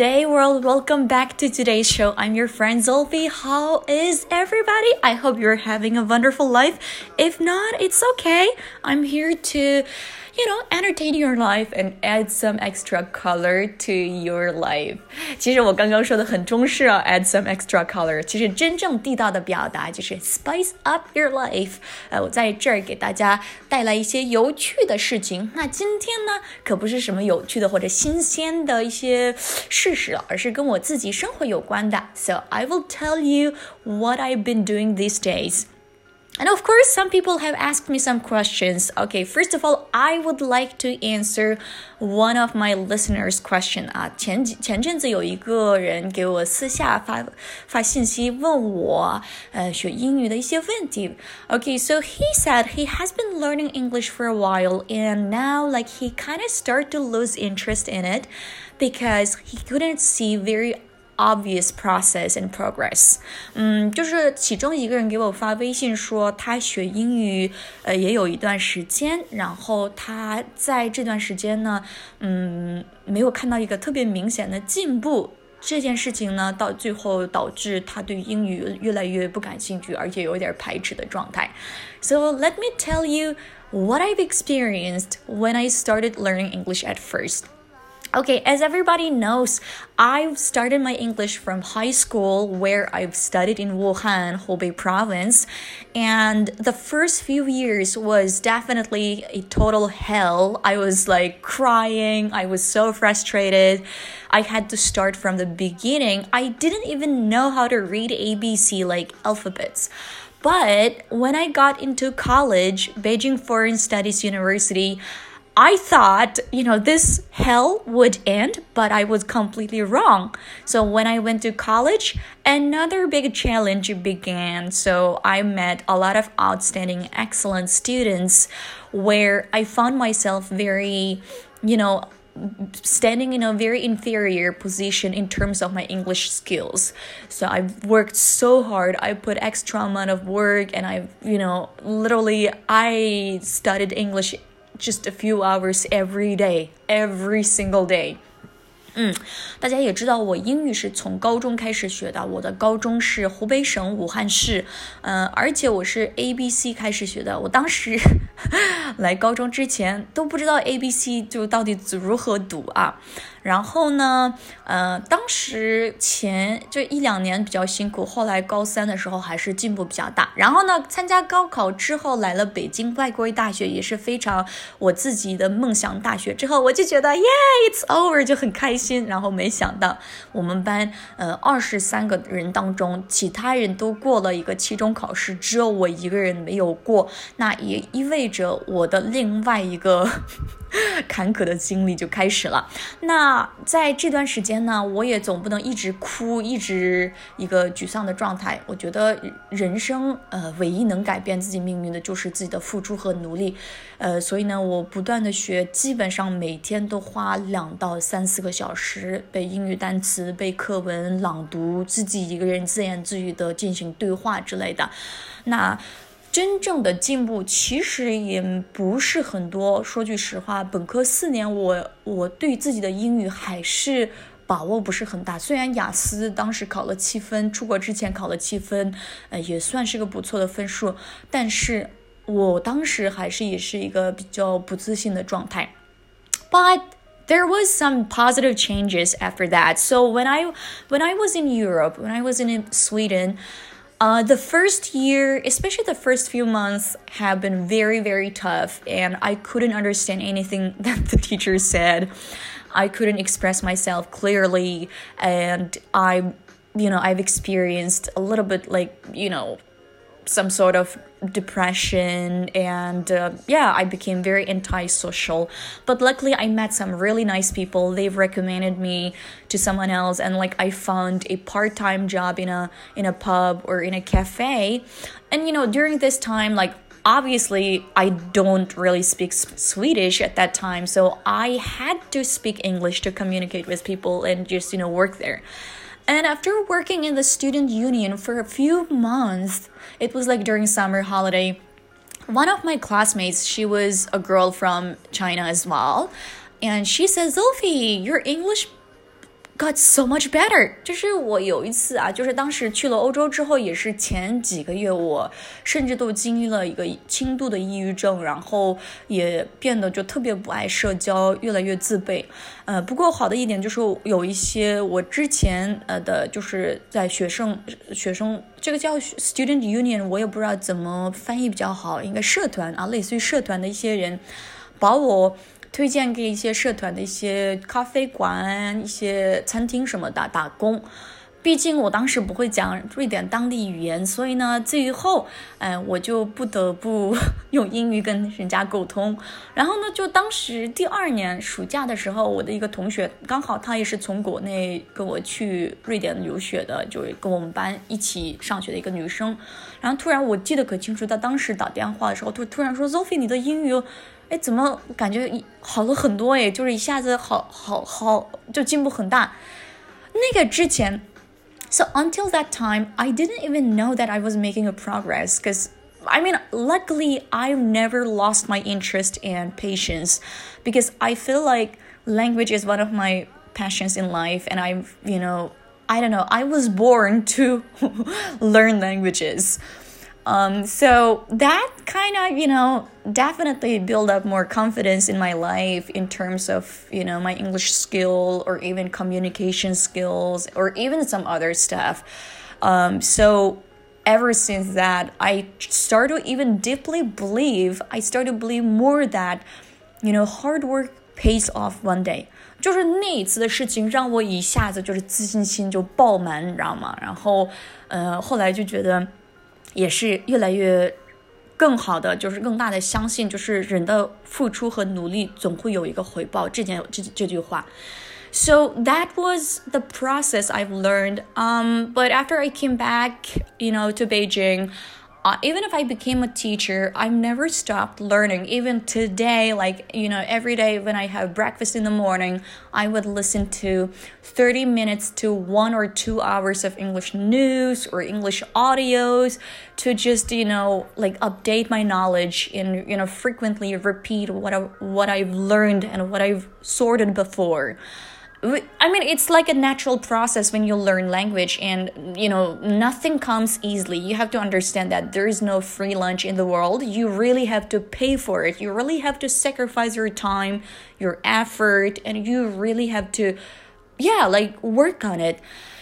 Good day, world. Welcome back to today's show. I'm your friend Zolfi. How is everybody? I hope you're having a wonderful life. If not, it's okay. I'm here to you know, entertain your life and add some extra color to your life。其实我刚刚说的很中式啊，add some extra color。其实真正地道的表达就是 spice up your life。呃，我在这儿给大家带来一些有趣的事情。那今天呢，可不是什么有趣的或者新鲜的一些事 实，而是跟我自己生活有关的。So I will tell you what I've been doing these days. And of course, some people have asked me some questions. Okay, first of all, I would like to answer one of my listeners' question 啊，前前阵子有一个人给我私下发发信息问我，呃，学英语的一些问题。Okay, so he said he has been learning English for a while, and now like he kind of start to lose interest in it because he couldn't see very obvious process and progress。嗯，就是其中一个人给我发微信说，他学英语呃也有一段时间，然后他在这段时间呢，嗯，没有看到一个特别明显的进步。这件事情呢，到最后导致他对英语越来越不感兴趣，而且有点排斥的状态。So let me tell you what I've experienced when I started learning English at first. Okay, as everybody knows, I've started my English from high school where I've studied in Wuhan, Hubei province. And the first few years was definitely a total hell. I was like crying. I was so frustrated. I had to start from the beginning. I didn't even know how to read ABC like alphabets. But when I got into college, Beijing Foreign Studies University, I thought, you know, this hell would end, but I was completely wrong. So when I went to college, another big challenge began. So I met a lot of outstanding, excellent students where I found myself very, you know, standing in a very inferior position in terms of my English skills. So I've worked so hard. I put extra amount of work and I've, you know, literally I studied English just a few hours every day, every single day. 嗯，大家也知道，我英语是从高中开始学的。我的高中是湖北省武汉市，嗯，而且我是 A B C 开始学的。我当时 来高中之前都不知道 A B C 就到底如何读啊。然后呢，呃，当时前就一两年比较辛苦，后来高三的时候还是进步比较大。然后呢，参加高考之后来了北京外国语大学，也是非常我自己的梦想大学。之后我就觉得，Yeah，it's over，就很开心。然后没想到我们班呃二十三个人当中，其他人都过了一个期中考试，只有我一个人没有过。那也意味着我的另外一个。坎坷的经历就开始了。那在这段时间呢，我也总不能一直哭，一直一个沮丧的状态。我觉得人生，呃，唯一能改变自己命运的就是自己的付出和努力。呃，所以呢，我不断的学，基本上每天都花两到三四个小时背英语单词、背课文、朗读，自己一个人自言自语的进行对话之类的。那。真正的进步其实也不是很多。说句实话，本科四年，我我对自己的英语还是把握不是很大。虽然雅思当时考了七分，出国之前考了七分，呃，也算是个不错的分数，但是我当时还是也是一个比较不自信的状态。But there was some positive changes after that. So when I when I was in Europe, when I was in Sweden. Uh, the first year, especially the first few months, have been very, very tough, and I couldn't understand anything that the teacher said. I couldn't express myself clearly, and I, you know, I've experienced a little bit like, you know, some sort of depression and uh, yeah i became very antisocial. But luckily i met some really nice people. They've recommended me to someone else. And like i found a part-time job in a in a pub or in a cafe. And you know during this time like obviously i don't really speak swedish at that time. So i had to speak english to communicate with people and just you know work there and after working in the student union for a few months, it was like during summer holiday, one of my classmates, she was a girl from China as well, and she says, Zolfi, your English got so much better。就是我有一次啊，就是当时去了欧洲之后，也是前几个月，我甚至都经历了一个轻度的抑郁症，然后也变得就特别不爱社交，越来越自卑。呃，不过好的一点就是有一些我之前呃的，就是在学生学生这个叫 student union，我也不知道怎么翻译比较好，应该社团啊，类似于社团的一些人，把我。推荐给一些社团的一些咖啡馆、一些餐厅什么的打工。毕竟我当时不会讲瑞典当地语言，所以呢，最后，嗯，我就不得不 用英语跟人家沟通。然后呢，就当时第二年暑假的时候，我的一个同学刚好他也是从国内跟我去瑞典留学的，就跟我们班一起上学的一个女生。然后突然我记得可清楚，她当时打电话的时候，突突然说：“Sophie，你的英语。”哎，怎么感觉好了很多？哎，就是一下子好好好，就进步很大。那个之前，so until that time, I didn't even know that I was making a progress. Because I mean, luckily, I've never lost my interest and patience, because I feel like language is one of my passions in life, and I've you know. I don't know. I was born to learn languages. Um, so that kind of, you know, definitely build up more confidence in my life in terms of, you know, my English skill or even communication skills or even some other stuff. Um, so ever since that, I started to even deeply believe, I started to believe more that, you know, hard work pays off one day. 就是那一次的事情，让我一下子就是自信心就爆满，你知道吗？然后，呃，后来就觉得。 也是越来越更好的，就是更大的相信，就是人的付出和努力总会有一个回报。这件这这句话。So that was the process I've learned. Um, but after I came back, you know, to Beijing, uh, even if I became a teacher, I've never stopped learning. Even today, like, you know, every day when I have breakfast in the morning, I would listen to 30 minutes to one or two hours of English news or English audios to just, you know, like update my knowledge and, you know, frequently repeat what, I, what I've learned and what I've sorted before. I mean, it's like a natural process when you learn language, and you know, nothing comes easily. You have to understand that there is no free lunch in the world. You really have to pay for it. You really have to sacrifice your time, your effort, and you really have to, yeah, like work on it.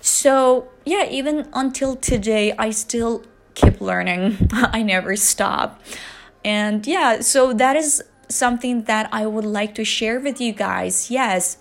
So, yeah, even until today, I still keep learning. I never stop. And yeah, so that is something that I would like to share with you guys. Yes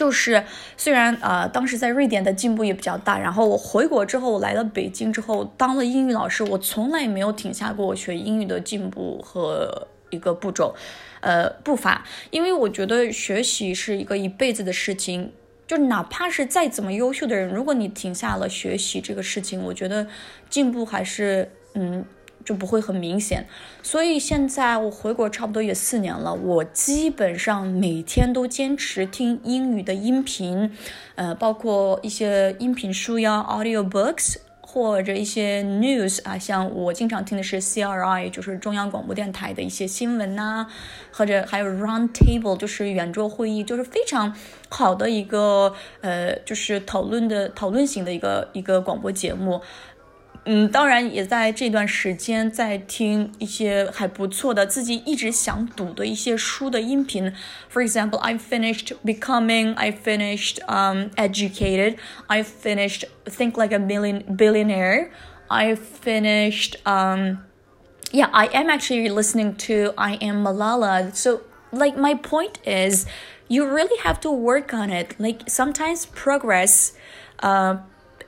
就是虽然呃当时在瑞典的进步也比较大，然后我回国之后，我来了北京之后当了英语老师，我从来没有停下过我学英语的进步和一个步骤，呃步伐，因为我觉得学习是一个一辈子的事情，就哪怕是再怎么优秀的人，如果你停下了学习这个事情，我觉得进步还是嗯。就不会很明显，所以现在我回国差不多也四年了，我基本上每天都坚持听英语的音频，呃，包括一些音频书呀，audio books，或者一些 news 啊，像我经常听的是 CRI，就是中央广播电台的一些新闻呐，或者还有 round table，就是圆桌会议，就是非常好的一个呃，就是讨论的讨论型的一个一个广播节目。嗯，当然也在这段时间在听一些还不错的自己一直想读的一些书的音频。For example, I finished Becoming, I finished um, Educated, I finished Think Like a Million Billionaire, I finished um, yeah, I am actually listening to I Am Malala. So like my point is you really have to work on it. Like sometimes progress uh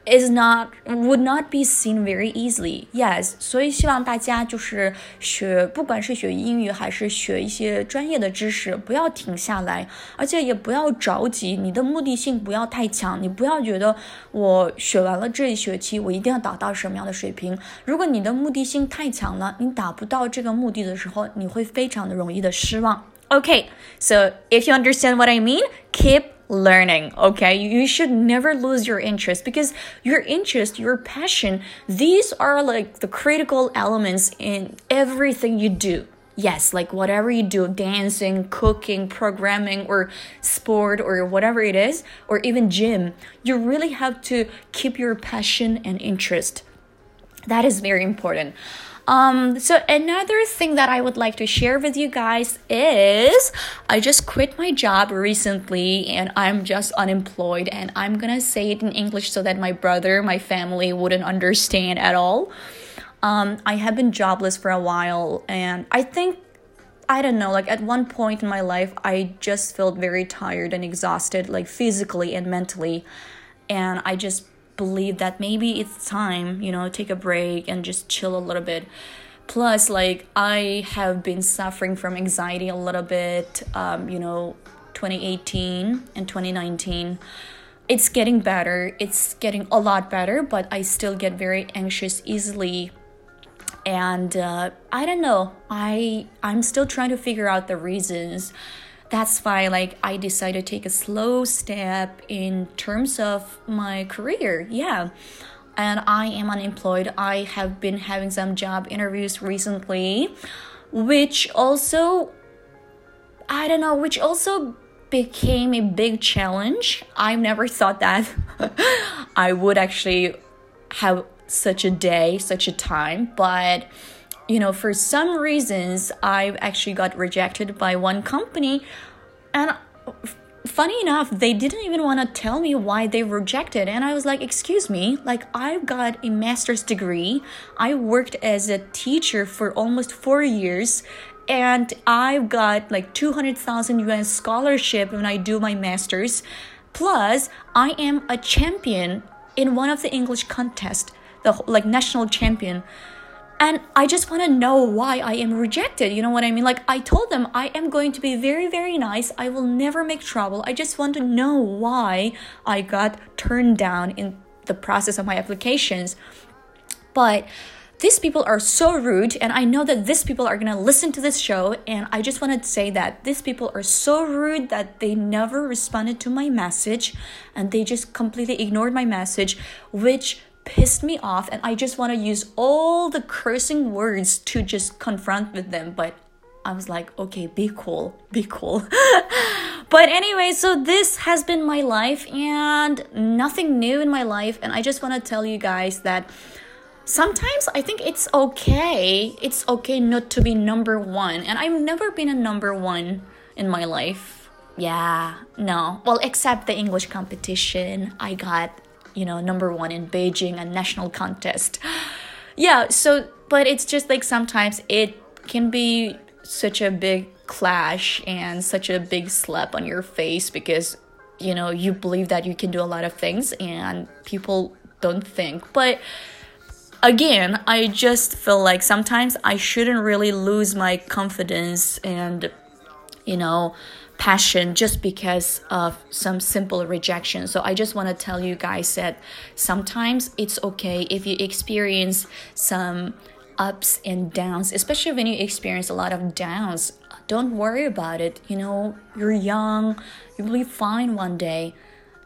is not would not be seen very easily. Yes，所以希望大家就是学，不管是学英语还是学一些专业的知识，不要停下来，而且也不要着急。你的目的性不要太强，你不要觉得我学完了这一学期，我一定要达到什么样的水平。如果你的目的性太强了，你达不到这个目的的时候，你会非常的容易的失望。OK，so if you understand what I mean, keep learning okay you should never lose your interest because your interest your passion these are like the critical elements in everything you do yes, like whatever you do, dancing, cooking, programming, or sport, or whatever it is, or even gym, you really have to keep your passion and interest. That is very important. Um, so another thing that I would like to share with you guys is I just quit my job recently and I'm just unemployed and I'm gonna say it in English so that my brother, my family wouldn't understand at all. Um, I have been jobless for a while, and I think I don't know, like at one point in my life, I just felt very tired and exhausted, like physically and mentally. And I just believed that maybe it's time, you know, take a break and just chill a little bit. Plus, like, I have been suffering from anxiety a little bit, um, you know, 2018 and 2019 it's getting better. It's getting a lot better, but I still get very anxious easily and uh, i don't know i i'm still trying to figure out the reasons that's why like i decided to take a slow step in terms of my career. Yeah. And i am unemployed. I have been having some job interviews recently which also i don't know which also became a big challenge. I never thought that i would actually have such a day, such a time, but you know, for some reasons, I actually got rejected by one company, and funny enough, they didn't even want to tell me why they rejected. And I was like, Excuse me, like, I've got a master's degree, I worked as a teacher for almost four years. And I've got like 200,000 US scholarship when I do my master's. Plus, I am a champion in one of the English contests the like national champion and i just want to know why i am rejected you know what i mean? Like i told them i am going to be very very nice. I will never make trouble. I just want to know why i got turned down in the process of my applications. But these people are so rude and i know that these people are going to listen to this show and i just want to say that these people are so rude that they never responded to my message and they just completely ignored my message which pissed me off and I just want to use all the cursing words to just confront with them but I was like okay be cool be cool. But anyway so this has been my life and nothing new in my life and I just want to tell you guys that sometimes I think it's okay it's okay not to be number 1 and I've never been a number 1 in my life. Yeah no. Well except the English competition I got you know, number one in Beijing a national contest. Yeah, so, but it's just like sometimes it can be such a big clash and such a big slap on your face because, you know, you believe that you can do a lot of things and people don't think. But again, I just feel like sometimes I shouldn't really lose my confidence and, you know, passion just because of some simple rejection. So I just want to tell you guys that sometimes it's okay if you experience some ups and downs, especially when you experience a lot of downs. Don't worry about it. You know, you're young, you'll be fine one day.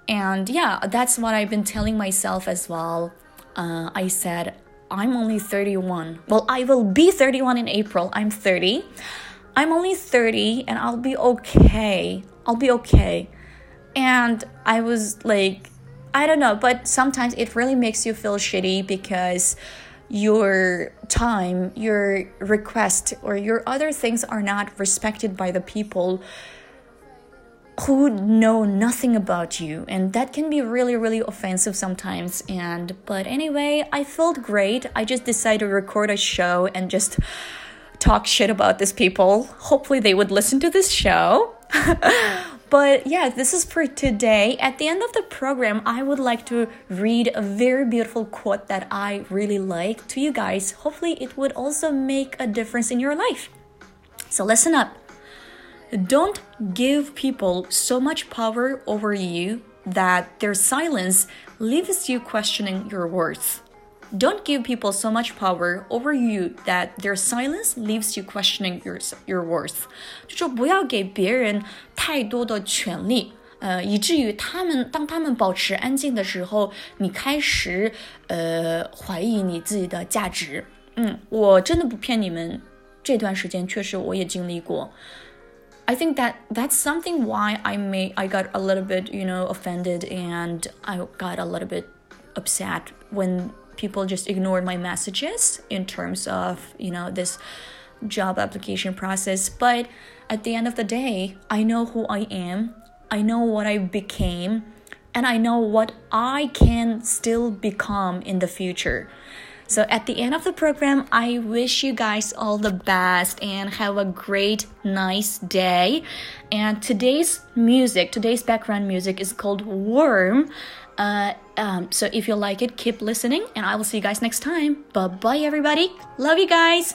And yeah, that's what I've been telling myself as well. Uh, I said, I'm only 31. Well, I will be 31 in April. I'm 30. I'm only 30 and I'll be okay. I'll be okay. And I was like, I don't know, but sometimes it really makes you feel shitty because your time, your request, or your other things are not respected by the people who know nothing about you and that can be really really offensive sometimes and but anyway i felt great i just decided to record a show and just talk shit about these people. Hopefully, they would listen to this show. but yeah, this is for today. At the end of the program, I would like to read a very beautiful quote that I really like to you guys. Hopefully, it would also make a difference in your life. So, listen up. Don't give people so much power over you that their silence leaves you questioning your worth. Don't give people so much power over you that their silence leaves you questioning your your worth。就说不要给别人太多的权利，呃，以至于他们当他们保持安静的时候，你开始呃怀疑你自己的价值。嗯，我真的不骗你们。 这段时间确实我也经历过。I think that that's something why I may I got a little bit you know offended and I got a little bit upset when people just ignored my messages in terms of you know this job application process but at the end of the day I know who I am I know what I became and I know what I can still become in the future so at the end of the program, I wish you guys all the best and have a great, nice day. And today's music, today's background music is called Worm. Uh, um, so if you like it, keep listening, and I will see you guys next time. Bye bye, everybody. Love you guys.